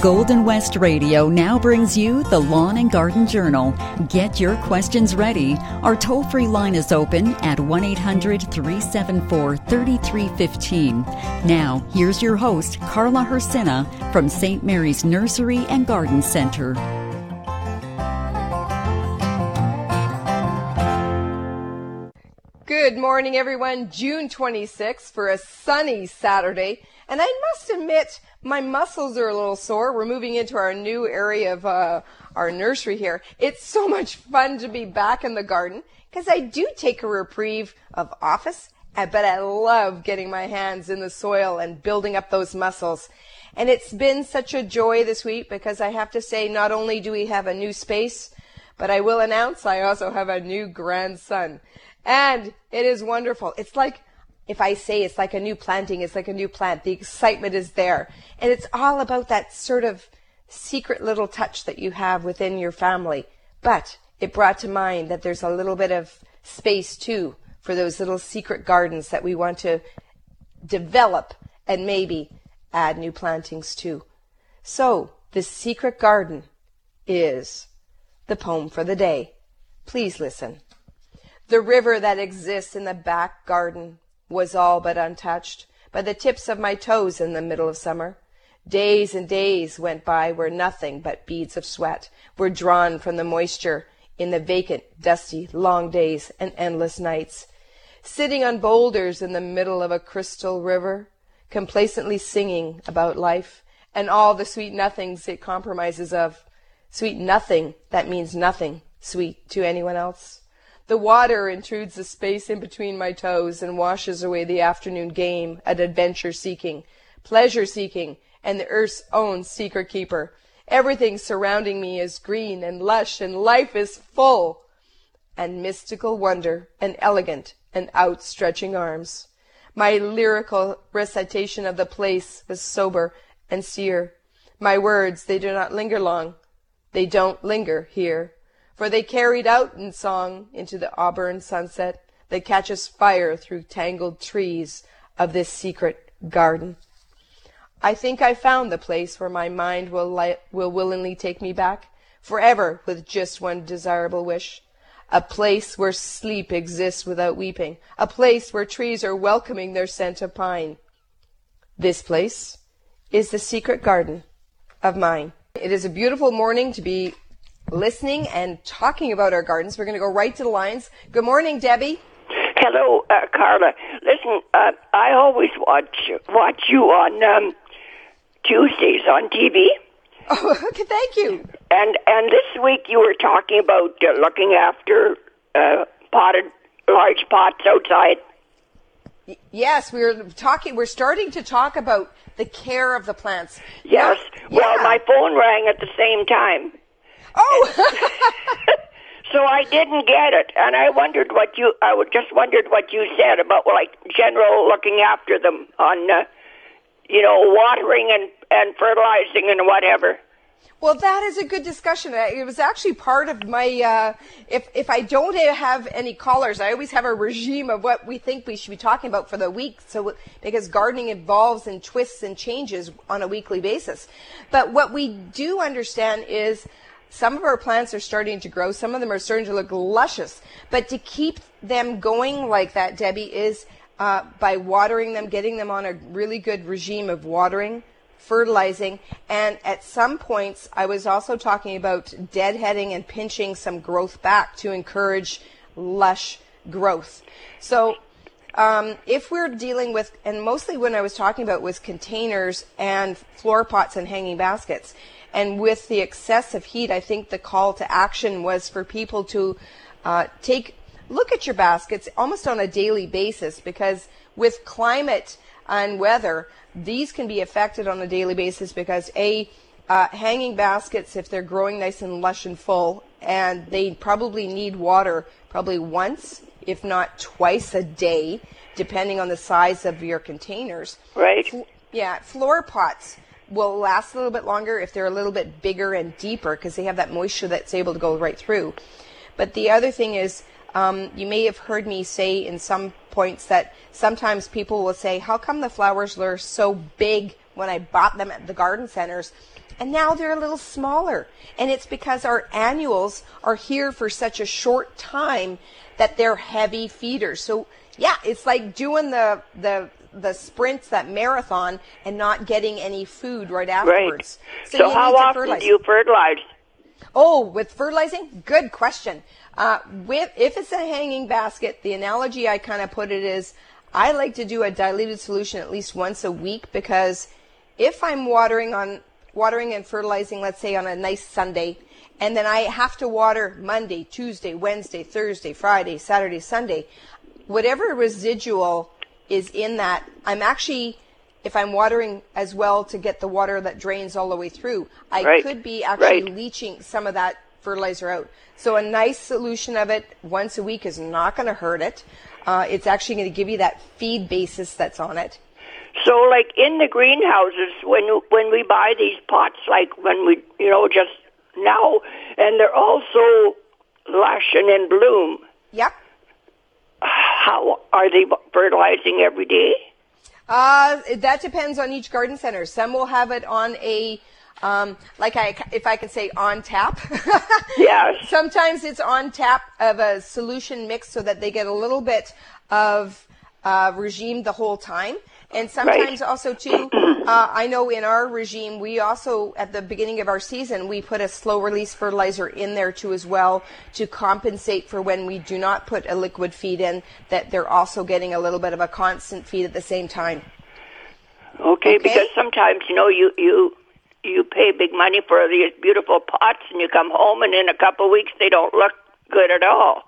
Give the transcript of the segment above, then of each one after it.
Golden West Radio now brings you the Lawn and Garden Journal. Get your questions ready. Our toll free line is open at 1 800 374 3315. Now, here's your host, Carla Hersina from St. Mary's Nursery and Garden Center. Good morning, everyone. June 26th for a sunny Saturday. And I must admit, my muscles are a little sore. We're moving into our new area of uh, our nursery here. It's so much fun to be back in the garden because I do take a reprieve of office, uh, but I love getting my hands in the soil and building up those muscles. And it's been such a joy this week because I have to say, not only do we have a new space, but I will announce I also have a new grandson. And it is wonderful. It's like if I say it's like a new planting, it's like a new plant. The excitement is there. And it's all about that sort of secret little touch that you have within your family. But it brought to mind that there's a little bit of space too for those little secret gardens that we want to develop and maybe add new plantings to. So, the secret garden is the poem for the day. Please listen. The river that exists in the back garden was all but untouched by the tips of my toes in the middle of summer. Days and days went by where nothing but beads of sweat were drawn from the moisture in the vacant, dusty, long days and endless nights. Sitting on boulders in the middle of a crystal river, complacently singing about life and all the sweet nothings it compromises of. Sweet nothing that means nothing sweet to anyone else. The water intrudes the space in between my toes and washes away the afternoon game at adventure seeking, pleasure seeking, and the earth's own secret keeper. Everything surrounding me is green and lush, and life is full and mystical wonder and elegant and outstretching arms. My lyrical recitation of the place was sober and seer. My words, they do not linger long. They don't linger here for they carried out in song into the auburn sunset that catches fire through tangled trees of this secret garden. I think I found the place where my mind will, li- will willingly take me back, forever with just one desirable wish. A place where sleep exists without weeping, a place where trees are welcoming their scent of pine. This place is the secret garden of mine. It is a beautiful morning to be listening and talking about our gardens. We're going to go right to the lines. Good morning, Debbie. Hello, uh, Carla. Listen, uh, I always watch watch you on um, Tuesdays on TV. Oh, okay, thank you. And and this week you were talking about uh, looking after uh, potted large pots outside. Yes, we we're talking. We're starting to talk about the care of the plants. Yes. Well, my phone rang at the same time. Oh. so I didn't get it, and I wondered what you. I just wondered what you said about like general looking after them on, uh, you know, watering and and fertilizing and whatever. Well, that is a good discussion. It was actually part of my. Uh, if if I don't have any callers, I always have a regime of what we think we should be talking about for the week. So because gardening evolves and twists and changes on a weekly basis, but what we do understand is some of our plants are starting to grow. Some of them are starting to look luscious. But to keep them going like that, Debbie, is uh, by watering them, getting them on a really good regime of watering, fertilizing, and at some points, I was also talking about deadheading and pinching some growth back to encourage lush growth. So um, if we're dealing with, and mostly when I was talking about was containers and floor pots and hanging baskets, and with the excessive heat, I think the call to action was for people to uh, take look at your baskets almost on a daily basis because with climate and weather, these can be affected on a daily basis because a uh, hanging baskets, if they're growing nice and lush and full, and they probably need water probably once, if not twice a day, depending on the size of your containers. Right. Yeah, floor pots will last a little bit longer if they're a little bit bigger and deeper because they have that moisture that's able to go right through. But the other thing is, um, you may have heard me say in some points that sometimes people will say, How come the flowers were so big when I bought them at the garden centers? and now they're a little smaller. And it's because our annuals are here for such a short time that they're heavy feeders. So yeah, it's like doing the the the sprints, that marathon, and not getting any food right afterwards. Right. So, so how often fertilize. do you fertilize? Oh, with fertilizing? Good question. Uh, with, if it's a hanging basket, the analogy I kind of put it is I like to do a diluted solution at least once a week because if I'm watering on watering and fertilizing, let's say on a nice Sunday, and then I have to water Monday, Tuesday, Wednesday, Thursday, Friday, Saturday, Sunday, whatever residual is in that, I'm actually, if I'm watering as well to get the water that drains all the way through, I right. could be actually right. leaching some of that fertilizer out. So a nice solution of it once a week is not going to hurt it. Uh, it's actually going to give you that feed basis that's on it. So, like in the greenhouses, when when we buy these pots, like when we, you know, just now, and they're also lush and in bloom. Yep. How are they fertilizing every day? Uh, that depends on each garden center. Some will have it on a um, like I, if I can say on tap. yes. Sometimes it's on tap of a solution mix so that they get a little bit of uh, regime the whole time. And sometimes right. also too, uh, I know in our regime, we also, at the beginning of our season, we put a slow release fertilizer in there too as well to compensate for when we do not put a liquid feed in, that they're also getting a little bit of a constant feed at the same time. Okay, okay, because sometimes, you know, you, you, you pay big money for these beautiful pots and you come home and in a couple of weeks they don't look good at all.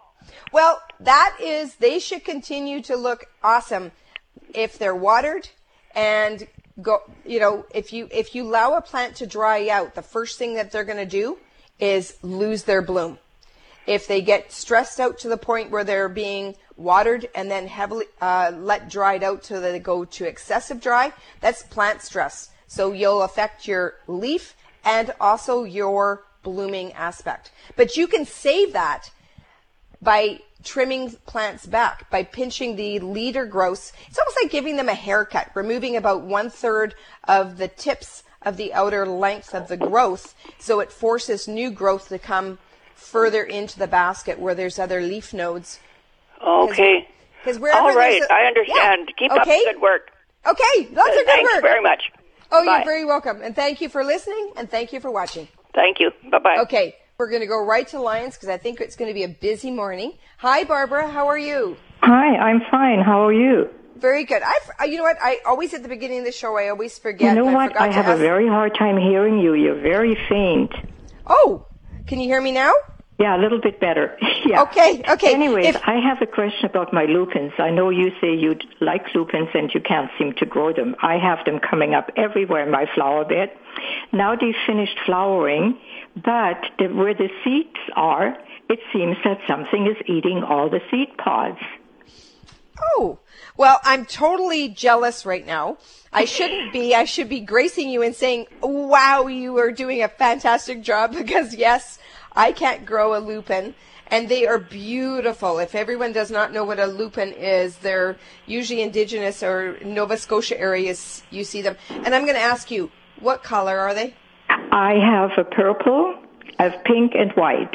Well, that is, they should continue to look awesome if they're watered and go, you know, if you, if you allow a plant to dry out, the first thing that they're going to do is lose their bloom. If they get stressed out to the point where they're being watered and then heavily uh, let dried out so that they go to excessive dry, that's plant stress. So you'll affect your leaf and also your blooming aspect. But you can save that by trimming plants back by pinching the leader growths. It's almost like giving them a haircut, removing about one third of the tips of the outer length of the growth so it forces new growth to come further into the basket where there's other leaf nodes. Okay. Because All right, a, I understand. Yeah. Keep okay. up the good work. Okay, lots of good Thanks work. very much. Oh, Bye. you're very welcome. And thank you for listening and thank you for watching. Thank you. Bye bye. Okay. We're going to go right to Lions because I think it's going to be a busy morning. Hi, Barbara. How are you? Hi, I'm fine. How are you? Very good. I, uh, you know what? I always at the beginning of the show, I always forget. You know what? I, I have ask... a very hard time hearing you. You're very faint. Oh, can you hear me now? Yeah, a little bit better. yeah. Okay, okay. Anyways, if... I have a question about my lupins. I know you say you like lupins and you can't seem to grow them. I have them coming up everywhere in my flower bed. Now they've finished flowering but the, where the seeds are, it seems that something is eating all the seed pods. Oh, well, I'm totally jealous right now. I shouldn't be. I should be gracing you and saying, wow, you are doing a fantastic job because yes, I can't grow a lupin and they are beautiful. If everyone does not know what a lupin is, they're usually indigenous or Nova Scotia areas. You see them. And I'm going to ask you, what color are they? I have a purple, I have pink and white.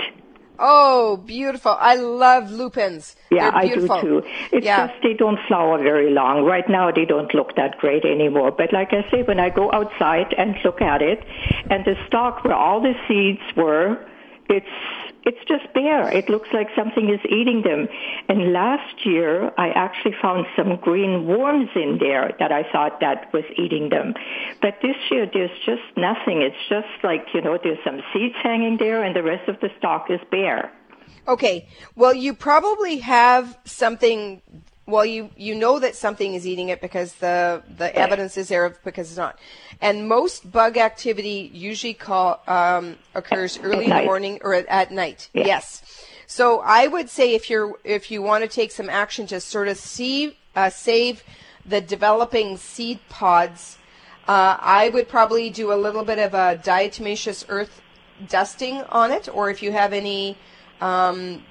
Oh, beautiful. I love lupins. Yeah, I do too. It's yeah. just they don't flower very long. Right now they don't look that great anymore. But like I say, when I go outside and look at it, and the stalk where all the seeds were, it's it's just bare. It looks like something is eating them. And last year, I actually found some green worms in there that I thought that was eating them. But this year, there's just nothing. It's just like, you know, there's some seeds hanging there and the rest of the stalk is bare. Okay. Well, you probably have something well, you you know that something is eating it because the the evidence is there because it's not. And most bug activity usually call, um, occurs early in the morning or at, at night. Yeah. Yes. So I would say if you're if you want to take some action to sort of see uh, save the developing seed pods, uh, I would probably do a little bit of a diatomaceous earth dusting on it, or if you have any um,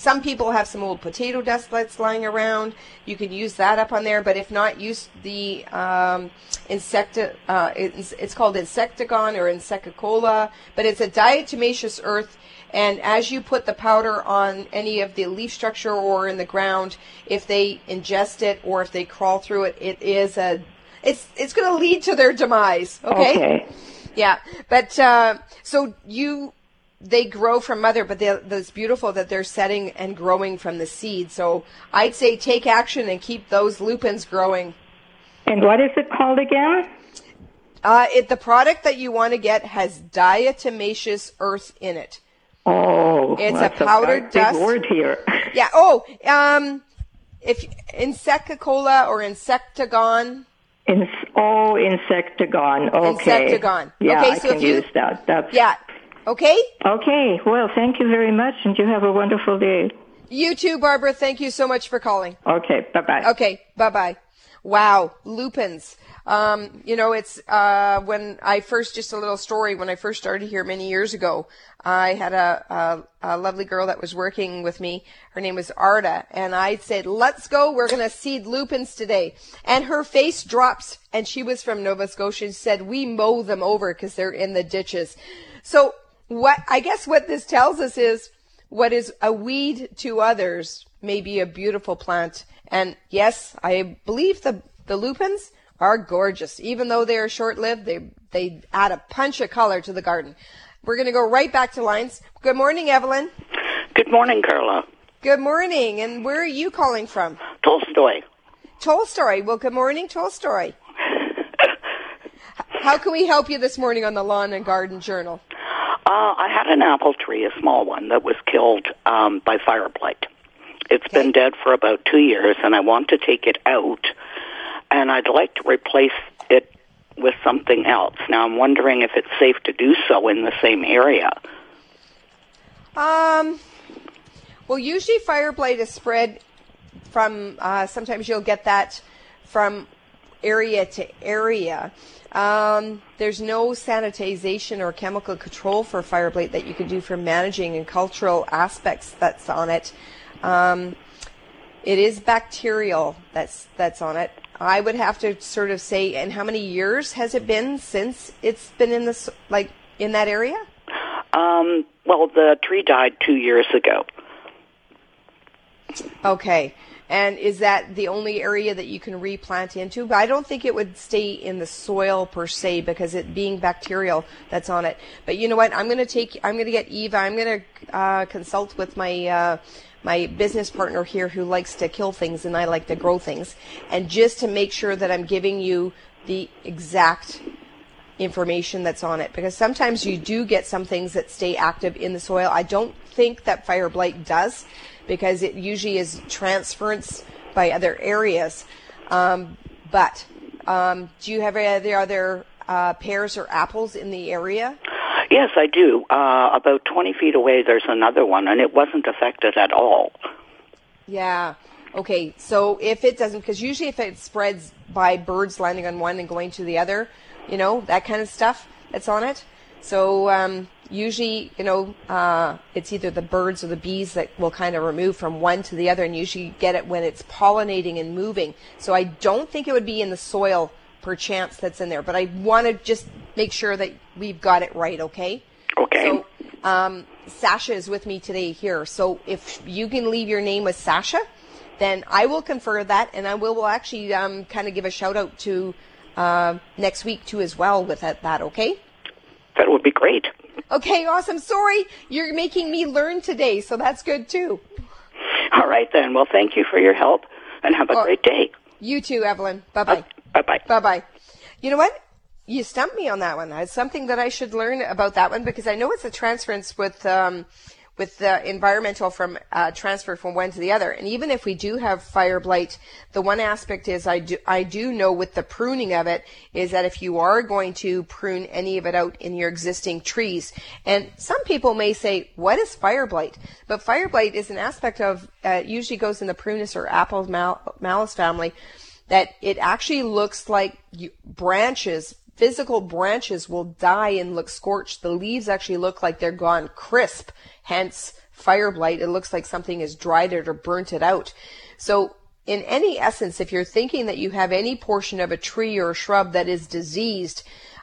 some people have some old potato dust that's lying around. You can use that up on there, but if not, use the um, insecti- uh, it's, it's called Insectigone or Insecticola, but it's a diatomaceous earth. And as you put the powder on any of the leaf structure or in the ground, if they ingest it or if they crawl through it, it is a it's it's going to lead to their demise. Okay. Okay. Yeah, but uh, so you they grow from mother, but it's beautiful that they're setting and growing from the seed. So I'd say take action and keep those lupins growing. And what is it called again? Uh, it, the product that you want to get has diatomaceous earth in it. Oh, it's a powdered a dust. Big word here. yeah. Oh, um, if Insecticola or Insectigone. In, oh, Insectigone. Okay. Insectigone. Yeah, okay, I so can you, use that. That's yeah. Okay? Okay. Well, thank you very much, and you have a wonderful day. You too, Barbara. Thank you so much for calling. Okay. Bye bye. Okay. Bye bye. Wow. Lupins. Um, you know, it's uh, when I first, just a little story, when I first started here many years ago, I had a, a, a lovely girl that was working with me. Her name was Arda, and I said, let's go, we're going to seed lupins today. And her face drops, and she was from Nova Scotia, and said, we mow them over because they're in the ditches. So what, I guess what this tells us is, what is a weed to others may be a beautiful plant. And yes, I believe the, the lupins, are gorgeous. Even though they are short lived, they, they add a punch of color to the garden. We're going to go right back to lines. Good morning, Evelyn. Good morning, Carla. Good morning. And where are you calling from? Tolstoy. Tolstoy. Well, good morning, Tolstoy. How can we help you this morning on the Lawn and Garden Journal? Uh, I had an apple tree, a small one, that was killed um, by fire blight. It's okay. been dead for about two years, and I want to take it out and I'd like to replace it with something else. Now I'm wondering if it's safe to do so in the same area. Um, well, usually fire blight is spread from. Uh, sometimes you'll get that from area to area. Um, there's no sanitization or chemical control for fire blight that you can do for managing and cultural aspects that's on it. Um, it is bacterial that's that's on it. I would have to sort of say, and how many years has it been since it's been in this, like, in that area? Um, well, the tree died two years ago. Okay. And is that the only area that you can replant into? But I don't think it would stay in the soil per se because it being bacterial that's on it. But you know what? I'm going to take, I'm going to get Eva, I'm going to uh, consult with my, uh, my business partner here who likes to kill things and I like to grow things. And just to make sure that I'm giving you the exact information that's on it because sometimes you do get some things that stay active in the soil. I don't think that fire blight does because it usually is transference by other areas. Um, but um, do you have any other uh, pears or apples in the area? Yes, I do. Uh, about 20 feet away, there's another one, and it wasn't affected at all. Yeah. Okay. So if it doesn't, because usually if it spreads by birds landing on one and going to the other, you know, that kind of stuff that's on it. So um, usually, you know, uh, it's either the birds or the bees that will kind of remove from one to the other, and usually you get it when it's pollinating and moving. So I don't think it would be in the soil per chance that's in there. But I want to just make sure that we've got it right, okay? Okay. So, um, Sasha is with me today here. So if you can leave your name with Sasha, then I will confer that, and I will, will actually um, kind of give a shout out to uh, next week too as well with that, that. Okay. That would be great. Okay, awesome. Sorry, you're making me learn today, so that's good too. All right then. Well, thank you for your help, and have a oh, great day. You too, Evelyn. Bye bye. Bye bye. Bye bye. You know what? You stumped me on that one. It's something that I should learn about that one because I know it's a transference with um, with the environmental from uh, transfer from one to the other. And even if we do have fire blight, the one aspect is I do I do know with the pruning of it is that if you are going to prune any of it out in your existing trees, and some people may say, what is fire blight? But fire blight is an aspect of uh, usually goes in the prunus or apple mal- malus family that it actually looks like branches, physical branches will die and look scorched. The leaves actually look like they're gone crisp, hence fire blight. It looks like something has dried it or burnt it out. So in any essence, if you're thinking that you have any portion of a tree or a shrub that is diseased,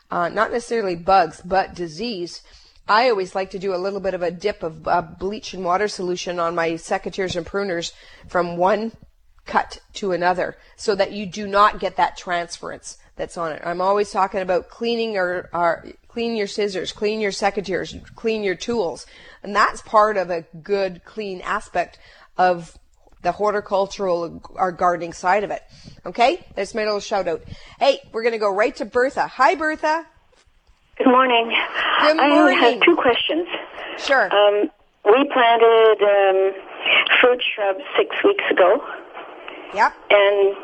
uh, not necessarily bugs, but disease, I always like to do a little bit of a dip of uh, bleach and water solution on my secateurs and pruners from one cut to another so that you do not get that transference that's on it. I'm always talking about cleaning your, our, clean your scissors, clean your secateurs, clean your tools. And that's part of a good, clean aspect of the horticultural or gardening side of it. Okay? That's my little shout out. Hey, we're going to go right to Bertha. Hi, Bertha. Good morning. Good morning. I have two questions. Sure. Um, we planted um, fruit shrubs six weeks ago. Yep. And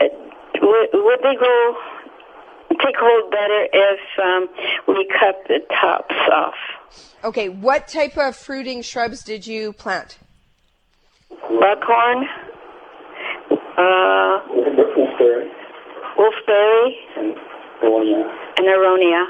uh, would, would they go take hold better if um, we cut the tops off? Okay, what type of fruiting shrubs did you plant? Buckhorn, uh, Wolfberry wolfberry, and Aronia. and aronia.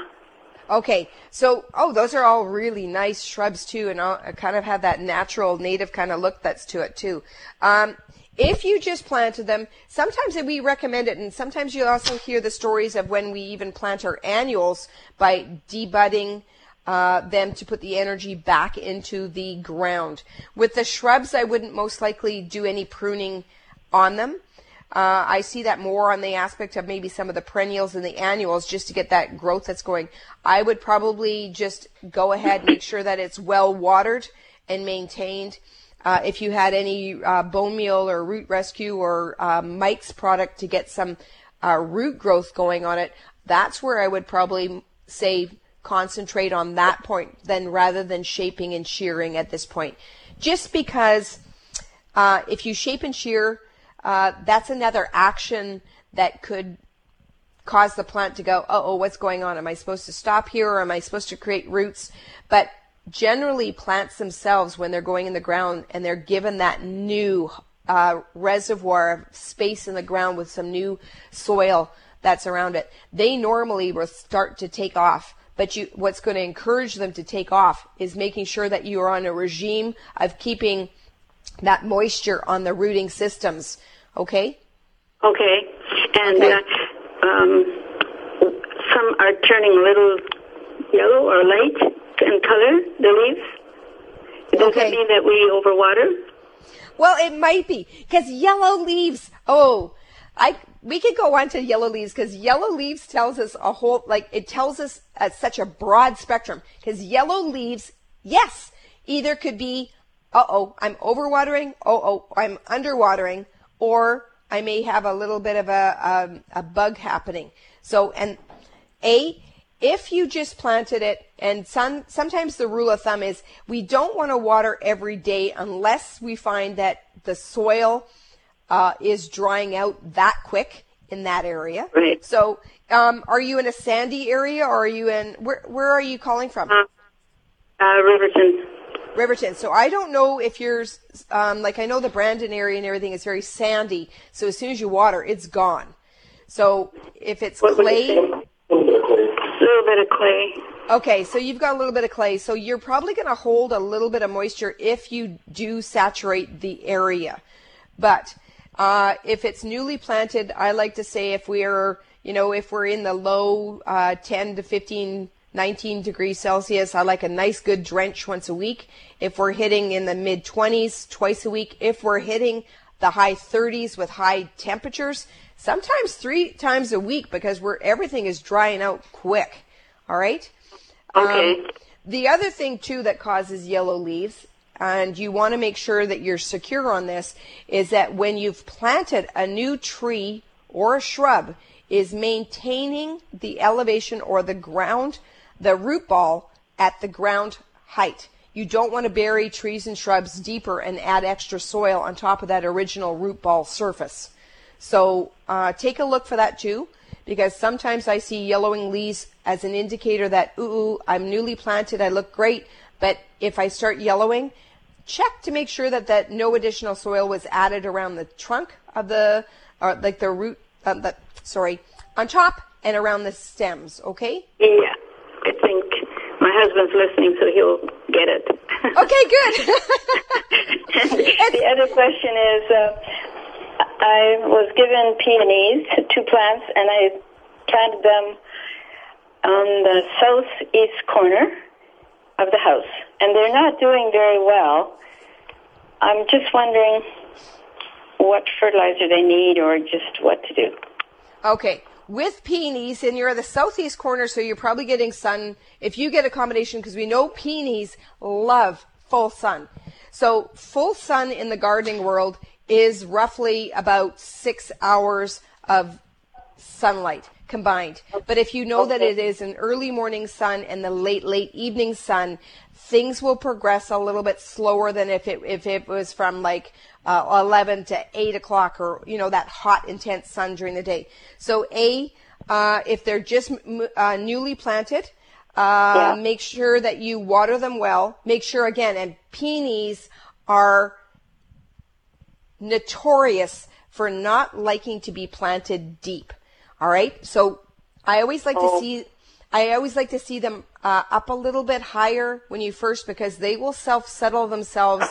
Okay, so oh, those are all really nice shrubs too, and all, kind of have that natural native kind of look that's to it too. Um, if you just planted them, sometimes we recommend it, and sometimes you also hear the stories of when we even plant our annuals by debudding uh, them to put the energy back into the ground. With the shrubs, I wouldn't most likely do any pruning on them. Uh, I see that more on the aspect of maybe some of the perennials and the annuals just to get that growth that's going. I would probably just go ahead and make sure that it's well watered and maintained. Uh, if you had any uh, bone meal or root rescue or uh, Myke's product to get some uh, root growth going on it, that's where I would probably say concentrate on that point then rather than shaping and shearing at this point. Just because uh, if you shape and shear, uh, that's another action that could cause the plant to go, oh, what's going on? Am I supposed to stop here or am I supposed to create roots? But generally, plants themselves, when they're going in the ground and they're given that new uh, reservoir of space in the ground with some new soil that's around it, they normally will start to take off. But you, what's going to encourage them to take off is making sure that you are on a regime of keeping that moisture on the rooting systems. Okay? Okay. And Okay. Uh, um, some are turning a little yellow or light in color, the leaves. It Does Okay. mean that we overwater? Well, it might be because yellow leaves. Oh, I we could go on to yellow leaves because yellow leaves tells us a whole like it tells us such a broad spectrum because yellow leaves, yes, either could be, uh oh, I'm overwatering, oh oh, I'm underwatering, or I may have a little bit of a um, a bug happening. So and a if you just planted it, and some, sometimes the rule of thumb is we don't want to water every day unless we find that the soil uh, is drying out that quick in that area. Right. So, um, are you in a sandy area, or are you in where? Where are you calling from? Uh, Riverton. Riverton. So I don't know if you're um, like I know the Brandon area and everything is very sandy. So as soon as you water, it's gone. So if it's What clay. say? A little bit of clay. A little bit of clay. Okay, so you've got a little bit of clay, so you're probably going to hold a little bit of moisture if you do saturate the area. But uh, if it's newly planted, I like to say if we are, you know, if we're in the low uh, 10 to 15, 19 degrees Celsius, I like a nice good drench once a week. If we're hitting in the mid 20s, twice a week. If we're hitting the high 30s with high temperatures, sometimes three times a week because we're everything is drying out quick. All right. Okay. Um, the other thing too that causes yellow leaves, and you want to make sure that you're secure on this, is that when you've planted a new tree or a shrub, is maintaining the elevation or the ground, the root ball at the ground height. You don't want to bury trees and shrubs deeper and add extra soil on top of that original root ball surface. So uh, take a look for that too, because sometimes I see yellowing leaves as an indicator that, ooh, I'm newly planted, I look great, but if I start yellowing, check to make sure that, that no additional soil was added around the trunk of the, or like the root, uh, the, sorry, on top and around the stems, okay? Yeah. I think my husband's listening, so he'll get it. Okay, good. the other question is, uh, I was given peonies, two plants, and I planted them on the southeast corner of the house, and they're not doing very well. I'm just wondering what fertilizer they need or just what to do. Okay. With peonies, and you're the southeast corner, so you're probably getting sun. If you get a combination, because we know peonies love full sun. So full sun in the gardening world is roughly about six hours of sunlight combined. But if you know that it is an early morning sun and the late, late evening sun, things will progress a little bit slower than if it, if it was from like uh, 11 to 8 o'clock or, you know, that hot, intense sun during the day. So A, uh, if they're just uh, newly planted, uh, yeah. make sure that you water them well. Make sure again, and peonies are notorious for not liking to be planted deep. All right. So I always like oh. to see, I always like to see them uh, up a little bit higher when you first because they will self settle themselves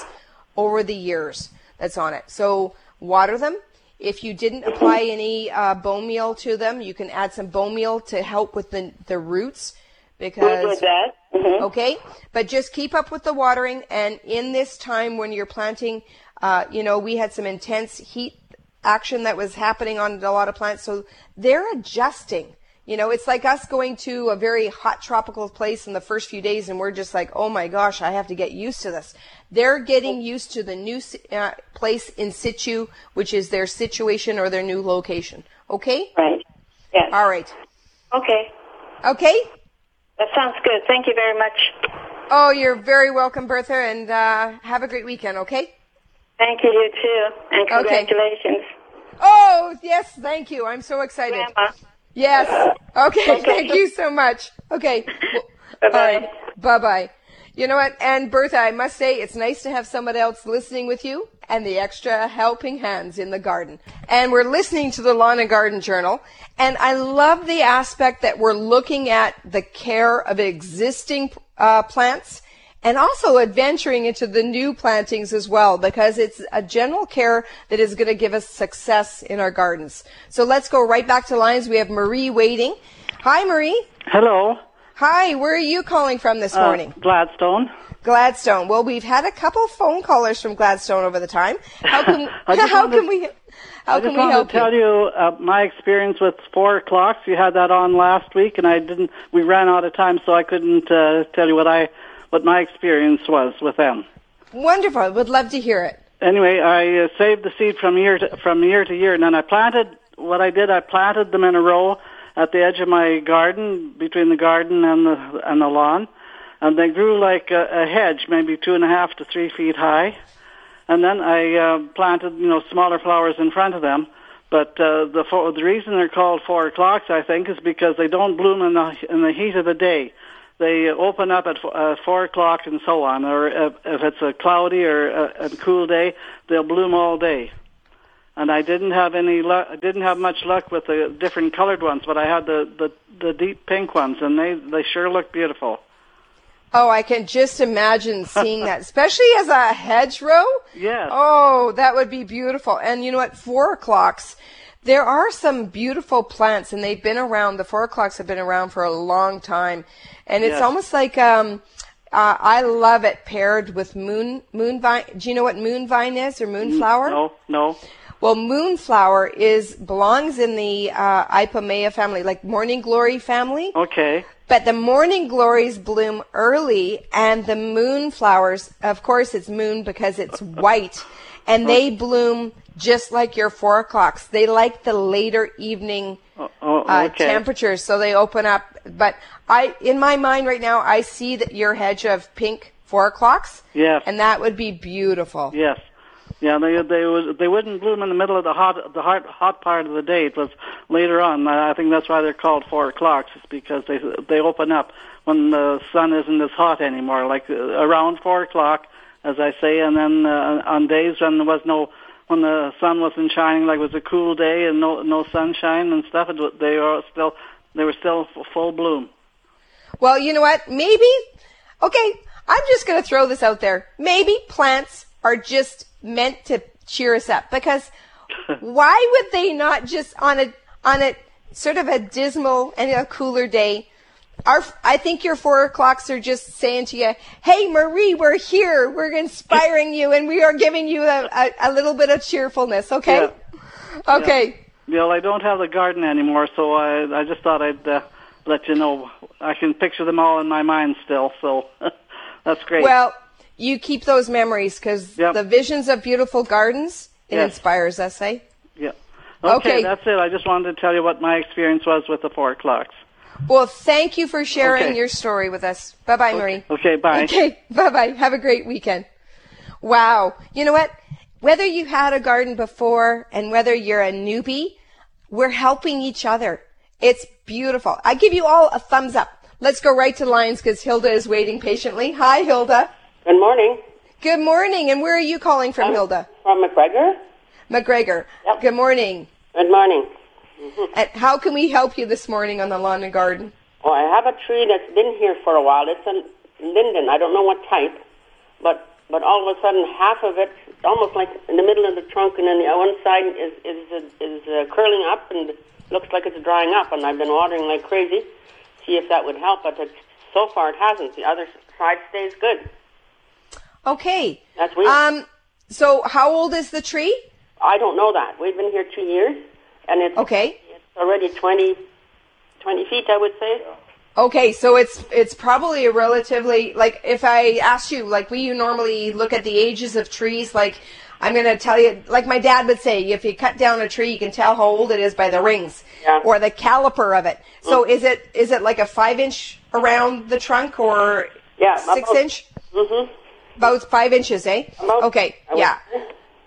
over the years that's on it. So water them. If you didn't apply any uh, bone meal to them, you can add some bone meal to help with the, the roots because mm-hmm. okay but just keep up with the watering and in this time when you're planting uh, you know we had some intense heat action that was happening on a lot of plants. So they're adjusting. You know it's like us going to a very hot tropical place in the first few days and we're just like oh my gosh i have to get used to this. They're getting used to the new uh, place in situ which is their situation or their new location. Okay? Right. Yes. All right. Okay. Okay? That sounds good. Thank you very much. Oh, you're very welcome, Bertha, and uh, have a great weekend, okay? Thank you, you too. And congratulations. Okay. Oh, yes, thank you. I'm so excited. Grandma. Yes. Okay, thank you so much. Okay. Bye-bye. Bye-bye. You know what? And Bertha, I must say, it's nice to have someone else listening with you and the extra helping hands in the garden. And we're listening to the Lawn and Garden Journal. And I love the aspect that we're looking at the care of existing uh, plants and also adventuring into the new plantings as well because it's a general care that is going to give us success in our gardens. So let's go right back to lines. We have Marie waiting. Hi, Marie. Hello. Hi, where are you calling from this uh, morning? Gladstone. Gladstone. Well, we've had a couple phone callers from Gladstone over the time. How can how can we how I can we help to tell you? you uh, my experience with four o'clocks. You had that on last week, and I didn't. We ran out of time, so I couldn't uh, tell you what I what my experience was with them. Wonderful. I would love to hear it. Anyway, I uh, saved the seed from year to, from year to year, and then I planted. What I did, I planted them in a row at the edge of my garden, between the garden and the and the lawn, and they grew like a, a hedge, maybe two and a half to three feet high. And then I uh, planted, you know, smaller flowers in front of them. But uh, the four, the reason they're called four o'clocks, I think, is because they don't bloom in the in the heat of the day. They open up at uh, four o'clock and so on. Or if, if it's a cloudy or a, a cool day, they'll bloom all day and I didn't have any luck. I didn't have much luck with the different colored ones, but I had the the, the deep pink ones, and they they sure look beautiful. Oh, I can just imagine seeing that, especially as a hedgerow. Yes. Oh, that would be beautiful. And you know what? Four o'clocks. There are some beautiful plants, and they've been around. The four o'clocks have been around for a long time, and it's Yes. almost like um, uh, I love it paired with moon moon vine. Do you know what moon vine is or moonflower? No, no. Well, moonflower is belongs in the uh, Ipomoea family, like morning glory family. Okay. But the morning glories bloom early, and the moonflowers, of course, it's moon because it's white, and they bloom just like your four o'clocks. They like the later evening Oh, oh, uh, temperatures, so they open up. But I, in my mind right now, I see that your hedge of pink four o'clocks, Yes. and that would be beautiful. Yes. Yeah, they they was they wouldn't bloom in the middle of the hot the hot hot part of the day. It was later on. I think that's why they're called four o'clocks. It's because they they open up when the sun isn't as hot anymore, like uh, around four o'clock, as I say, and then uh, on days when there was no when the sun wasn't shining, like it was a cool day and no no sunshine and stuff, it, they were still they were still full bloom. Well, you know what? Maybe, okay, I'm just going to throw this out there. Maybe plants are just meant to cheer us up because why would they not just on a on a sort of a dismal and a cooler day? Our, I think your four o'clocks are just saying to you, "Hey, Marie, we're here. We're inspiring you, and we are giving you a, a, a little bit of cheerfulness." Okay. Yeah. Okay. Yeah. Well, I don't have the garden anymore, so I I just thought I'd uh, let you know. I can picture them all in my mind still, so that's great. Well, you keep those memories because Yep. the visions of beautiful gardens it Yes. inspires us, eh? yeah. Okay, Okay. that's it. I just wanted to tell you what my experience was with the four o'clocks. Well, thank you for sharing Okay. your story with us. Bye bye, Marie. Okay, bye. Okay, bye bye. Have a great weekend. Wow. You know what? Whether you had a garden before and whether you're a newbie, we're helping each other. It's beautiful. I give you all a thumbs up. Let's go right to lines because Hilda is waiting patiently. Hi, Hilda. Good morning. Good morning. And where are you calling from, Hilda? From McGregor. McGregor. Yep. Good morning. Good morning. And how can we help you this morning on the lawn and garden? Oh, I have a tree that's been here for a while. It's a linden. I don't know what type, but but all of a sudden, half of it, almost like in the middle of the trunk, and then the one side is is is uh, curling up and looks like it's drying up. And I've been watering like crazy, see if that would help. But it, so far, it hasn't. The other side stays good. Okay. That's weird. Um, so how old is the tree? I don't know that. We've been here two years, and it's Okay. it's already 20, 20 feet, I would say. Okay, so it's it's probably a relatively like if I asked you like we normally look at the ages of trees like I'm going to tell you like my dad would say if you cut down a tree you can tell how old it is by the rings Yeah. or the caliper of it. So is it is it like a 5 inch around the trunk or Yeah, 6 about- inch? Mm-hmm. About 5 inches, eh? About- Okay. Yeah. say.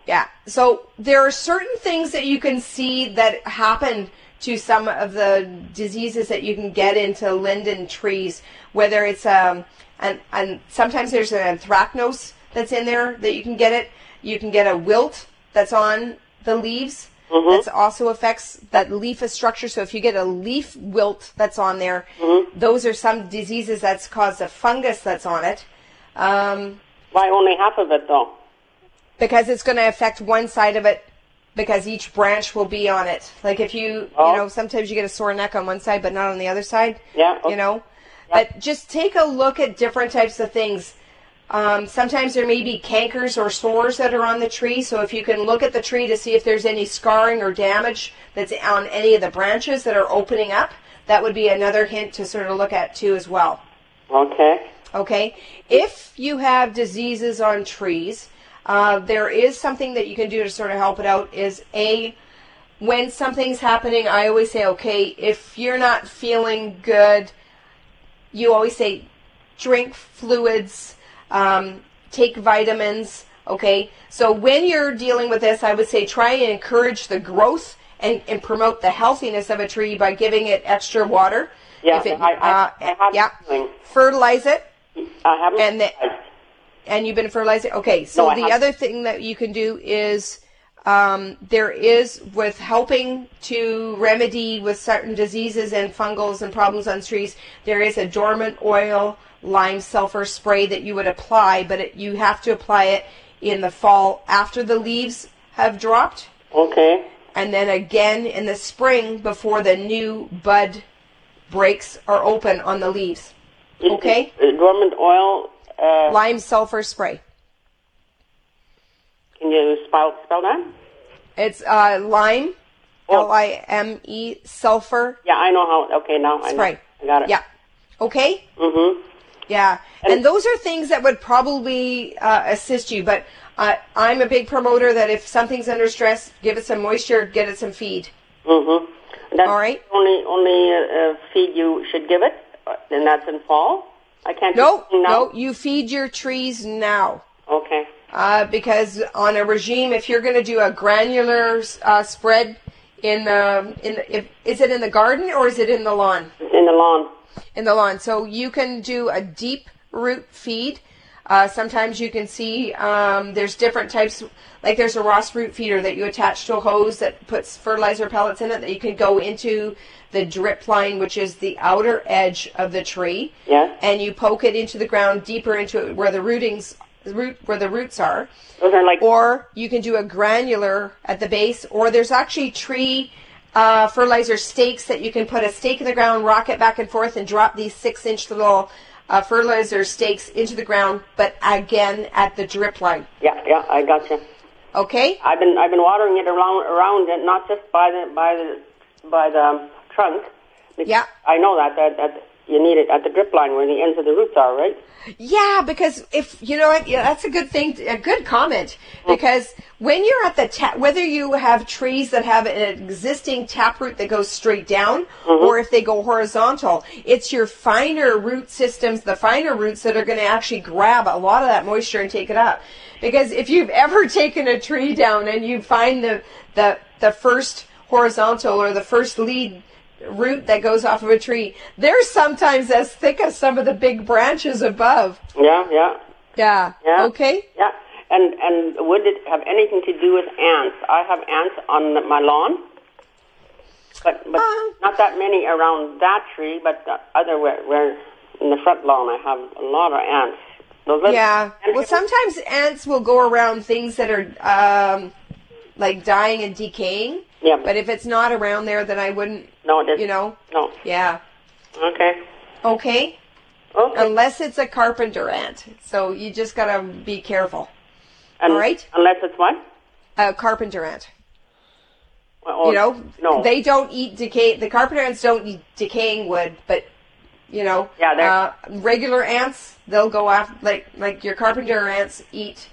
Yeah. So there are certain things that you can see that happen to some of the diseases that you can get into linden trees, whether it's um and and sometimes there's an anthracnose that's in there that you can get it. You can get a wilt that's on the leaves. That also affects that leaf structure. So if you get a leaf wilt that's on there, those are some diseases that's caused a fungus that's on it. Um, Why only half of it though? Because it's going to affect one side of it because each branch will be on it. Like if you, Oh. you know, sometimes you get a sore neck on one side but not on the other side. Yeah, okay. You know, but just take a look at different types of things. Um, sometimes there may be cankers or sores that are on the tree. So if you can look at the tree to see if there's any scarring or damage that's on any of the branches that are opening up, that would be another hint to sort of look at too as well. Okay. Okay. If you have diseases on trees, uh, there is something that you can do to sort of help it out. Is a when something's happening, I always say, okay, if you're not feeling good, you always say, drink fluids, um, take vitamins. Okay. So when you're dealing with this, I would say try and encourage the growth and, and promote the healthiness of a tree by giving it extra water. Yeah, If it, I, I, uh, I have yeah. Fertilize it I haven't. and the, and you've been fertilizing. Okay, so No, the haven't. other thing that you can do is um, there is with helping to remedy with certain diseases and fungals and problems on trees. There is a dormant oil lime sulfur spray that you would apply, but it, you have to apply it in the fall after the leaves have dropped, okay. and then again in the spring before the new bud breaks are open on the leaves. Is Okay. dormant oil. Uh, Lime sulfur spray. can you spell spell that? It's uh, lime, Oh. L I M E, sulfur Yeah, I know how. Okay, now I know. spray. I got it. Yeah. Okay. Mhm. Yeah. And- And those are things that would probably uh, assist you. But uh, I'm a big promoter that if something's under stress, give it some moisture, get it some feed. Mhm. All right. Only only uh, uh, feed you should give it, uh, and that's in fall. I can't. No, now? no, you feed your trees now. Okay. Uh, because on a regime, if you're going to do a granular uh, spread in the in the, if, is it in the garden or is it in the lawn? It's in the lawn. in the lawn. So you can do a deep root feed. Uh, sometimes you can see um, there's different types, like there's a Ross root feeder that you attach to a hose that puts fertilizer pellets in it that you can go into the drip line, which is the outer edge of the tree. Yeah. And you poke it into the ground deeper into it where the rootings, root where the roots are. Those are like Or you can do a granular at the base, or there's actually tree uh, fertilizer stakes that you can put a stake in the ground, rock it back and forth, and drop these six inch little uh, fertilizer stakes into the ground, but again at the drip line. yeah, yeah. I got you. Okay? I've been I've been watering it around around it, not just by the by the by the trunk. Yeah. I know that that that you need it at the drip line where the ends of the roots are, right? Yeah, because if you know what, yeah, that's a good thing, a good comment. Because when you're at the tap, whether you have trees that have an existing taproot that goes straight down, mm-hmm. or if they go horizontal, it's your finer root systems, the finer roots that are going to actually grab a lot of that moisture and take it up. Because if you've ever taken a tree down and you find the the the first horizontal or the first lead root that goes off of a tree, they're sometimes as thick as some of the big branches above. Yeah, yeah, Yeah. yeah. Okay. Yeah. And and would it have anything to do with ants? I have ants on my lawn, but but Um. not that many around that tree. But the other where, where in the front lawn, I have a lot of ants. Those Yeah. Well, sometimes ants will go around things that are um, like dying and decaying. Yeah. But if it's not around there, then I wouldn't. no, it isn't. You know. No. Yeah. Okay. Okay. Okay. Unless it's a carpenter ant, so you just gotta be careful. All right. Unless it's what? A carpenter ant. Oh, you know, No. they don't eat decay. The carpenter ants don't eat decaying wood, but you know, Yeah, uh, regular ants they'll go after like like your carpenter ants eat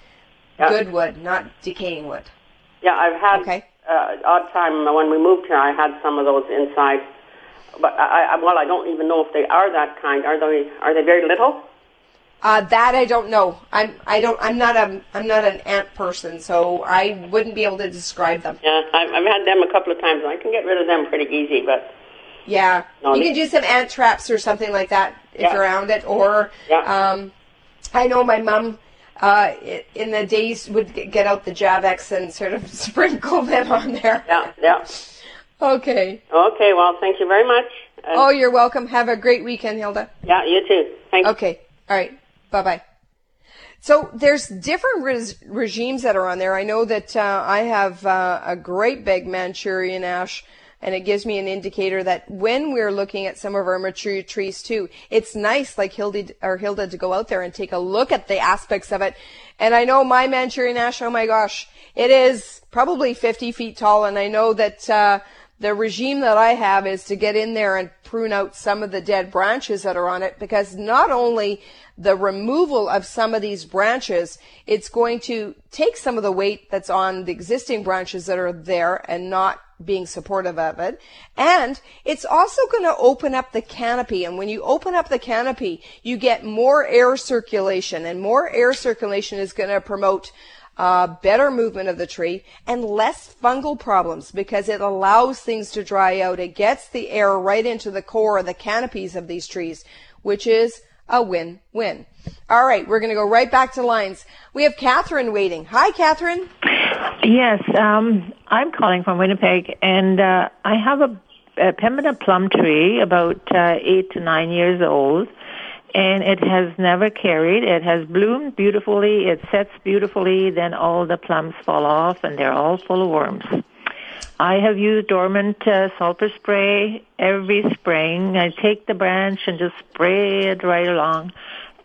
Yeah. good wood, not decaying wood. Yeah, I've had Okay. uh, odd time when we moved here. I had some of those inside, but I, I well, I don't even know if they are that kind. Are they? Are they very little? Uh, that I don't know. I'm I don't I'm not a I'm not an ant person, so I wouldn't be able to describe them. Yeah, I've, I've had them a couple of times. I can get rid of them pretty easy, but Yeah, No, you can do some ant traps or something like that if Yeah. you're around it. Or Yeah. um, I know my mom uh, in the days would get out the Javex and sort of sprinkle them on there. yeah, yeah. Okay. Okay, well, thank you very much. And, Oh, you're welcome. Have a great weekend, Hilda. yeah, you too. Thank you. Okay. All right. Bye bye. So there's different res- regimes that are on there. I know that uh, I have uh, a great big Manchurian ash, and it gives me an indicator that when we're looking at some of our mature trees too, it's nice, like Hilda or Hilda, to go out there and take a look at the aspects of it. And I know my Manchurian ash. Oh my gosh, it is probably 50 feet tall, and I know that. Uh, the regime that I have is to get in there and prune out some of the dead branches that are on it because not only the removal of some of these branches, it's going to take some of the weight that's on the existing branches that are there and not being supportive of it. And it's also going to open up the canopy. And when you open up the canopy, you get more air circulation and more air circulation is going to promote uh, better movement of the tree and less fungal problems because it allows things to dry out. It gets the air right into the core of the canopies of these trees, which is a win-win. All right, we're going to go right back to lines. We have Catherine waiting. Hi, Catherine. Yes, um, I'm calling from Winnipeg, and uh, I have a, a plum tree about uh, eight to nine years old, and it has never carried. It has bloomed beautifully. It sets beautifully. Then all the plums fall off, and they're all full of worms. I have used dormant uh, sulfur spray every spring. I take the branch and just spray it right along,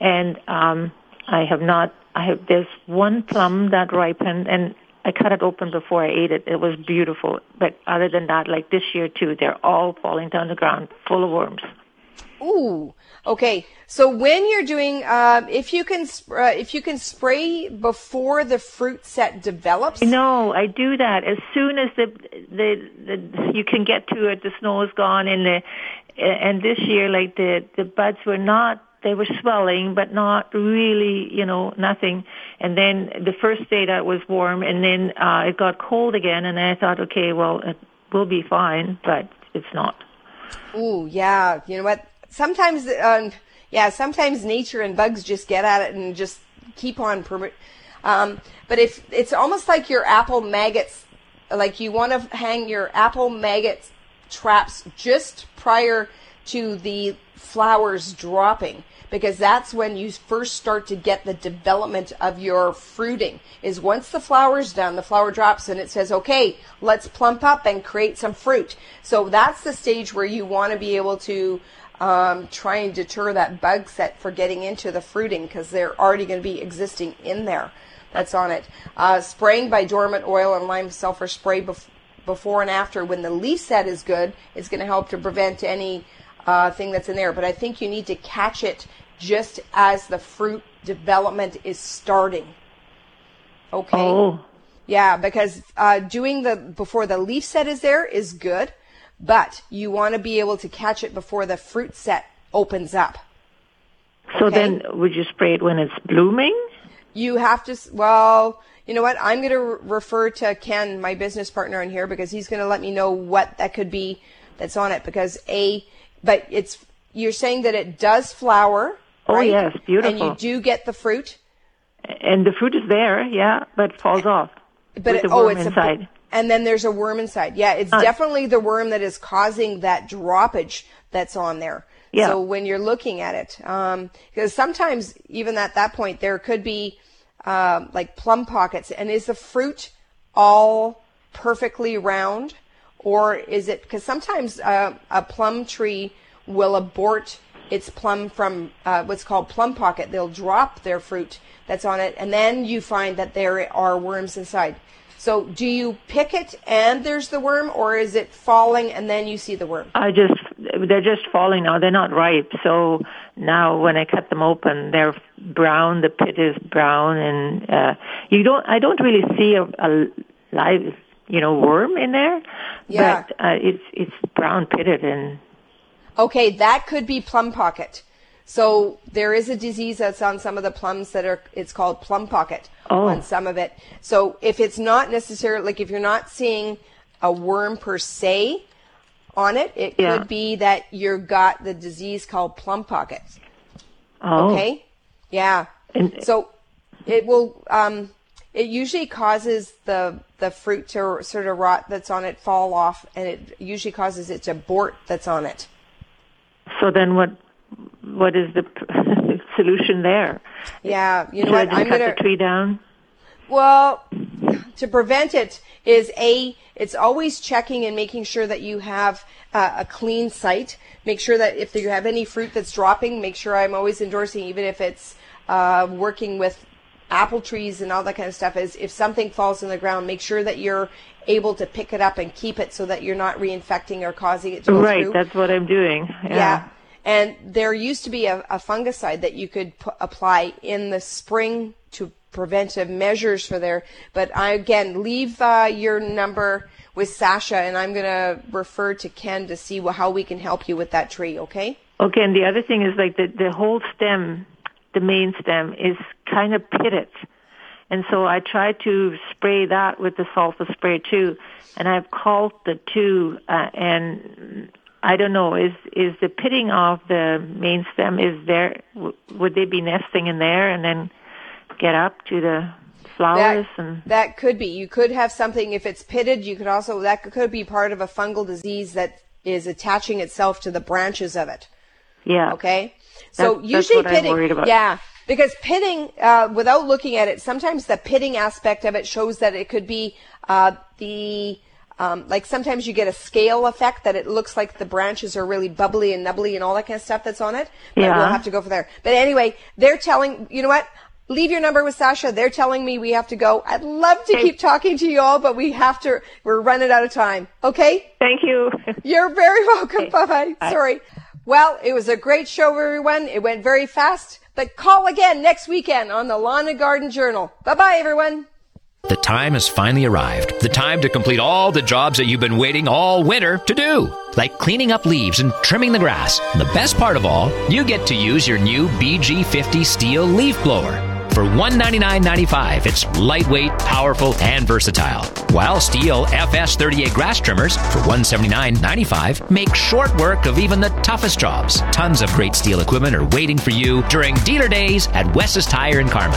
and um, I have not. I have. There's one plum that ripened, and I cut it open before I ate it. It was beautiful. But other than that, like this year too, they're all falling down the ground, full of worms. Ooh. Okay. So when you're doing, um, if you can, uh, if you can spray before the fruit set develops. No, I do that as soon as the the, the you can get to it. The snow is gone, and the and this year, like the the buds were not. They were swelling, but not really, you know, nothing. And then the first day that was warm, and then uh, it got cold again, and I thought, okay, well, it will be fine, but it's not. Ooh, yeah. You know what? Sometimes, um, yeah, sometimes nature and bugs just get at it and just keep on. Um, but if it's almost like your apple maggots, like you want to hang your apple maggot traps just prior to the flowers dropping because that's when you first start to get the development of your fruiting is once the flower's done the flower drops and it says okay let's plump up and create some fruit. So that's the stage where you want to be able to um, try and deter that bug set for getting into the fruiting because they're already going to be existing in there. That's on it. Uh, spraying by dormant oil and lime sulfur spray bef- before and after. When the leaf set is good is going to help to prevent any uh, thing that's in there. But I think you need to catch it just as the fruit development is starting. Okay. Oh. Yeah, because uh, doing the before the leaf set is there is good, but you want to be able to catch it before the fruit set opens up. So okay? then, would you spray it when it's blooming? You have to. Well, you know what? I'm going to re- refer to Ken, my business partner, in here because he's going to let me know what that could be that's on it. Because a, but it's you're saying that it does flower. Oh right? yes, beautiful. And you do get the fruit. And the fruit is there, yeah, but falls off. But it, oh, it's inside. A, and then there's a worm inside. Yeah, it's uh, definitely the worm that is causing that droppage that's on there. Yeah. So when you're looking at it, because um, sometimes even at that point there could be um, like plum pockets, and is the fruit all perfectly round, or is it? Because sometimes uh, a plum tree will abort its plum from uh, what's called plum pocket. They'll drop their fruit that's on it, and then you find that there are worms inside. So, do you pick it and there's the worm, or is it falling and then you see the worm? I just they're just falling now. They're not ripe. So now when I cut them open, they're brown. The pit is brown, and uh, you don't. I don't really see a, a live, you know, worm in there. Yeah. But uh, it's it's brown pitted and. Okay, that could be plum pocket. So there is a disease that's on some of the plums that are. It's called plum pocket oh. on some of it. So if it's not necessarily like if you're not seeing a worm per se, on it. It yeah. could be that you've got the disease called plum pocket. Oh. Okay. Yeah. And, so it will. Um, it usually causes the the fruit to sort of rot that's on it fall off, and it usually causes it to abort that's on it. So then, what what is the solution there? Yeah, you know Should what? I I'm cut gonna the tree down. Well, to prevent it is a it's always checking and making sure that you have uh, a clean site. Make sure that if you have any fruit that's dropping, make sure I'm always endorsing, even if it's uh, working with apple trees and all that kind of stuff. Is if something falls in the ground, make sure that you're able to pick it up and keep it so that you're not reinfecting or causing it to go right, through. that's what I'm doing. Yeah. yeah. And there used to be a, a fungicide that you could p- apply in the spring to preventive measures for there. But I again leave uh, your number with Sasha, and I'm going to refer to Ken to see how we can help you with that tree. Okay. Okay, and the other thing is like the the whole stem, the main stem is kind of pitted, and so I try to spray that with the sulfur spray too, and I've called the two, uh, and I don't know is is the pitting of the main stem is there? W- would they be nesting in there and then get up to the flowers that, and that could be. You could have something if it's pitted you could also that could be part of a fungal disease that is attaching itself to the branches of it yeah okay so that's, usually that's pitting yeah because pitting uh, without looking at it sometimes the pitting aspect of it shows that it could be uh, the um, like sometimes you get a scale effect that it looks like the branches are really bubbly and nubbly and all that kind of stuff that's on it. But yeah. we'll have to go for there. But anyway, they're telling, you know what? leave your number with Sasha. They're telling me we have to go. I'd love to keep talking to you all, but we have to, we're running out of time. Okay? Thank you. You're very welcome. Bye bye. Sorry. Well, it was a great show, everyone. It went very fast, but call again next weekend on the Lawn and Garden Journal. Bye bye, everyone. The time has finally arrived. The time to complete all the jobs that you've been waiting all winter to do, like cleaning up leaves and trimming the grass. And the best part of all, you get to use your new BG50 Stihl leaf blower. For $199.95, it's lightweight, powerful, and versatile. While Stihl FS38 grass trimmers for $179.95 make short work of even the toughest jobs. Tons of great Stihl equipment are waiting for you during dealer days at Wes's Tire in Carman.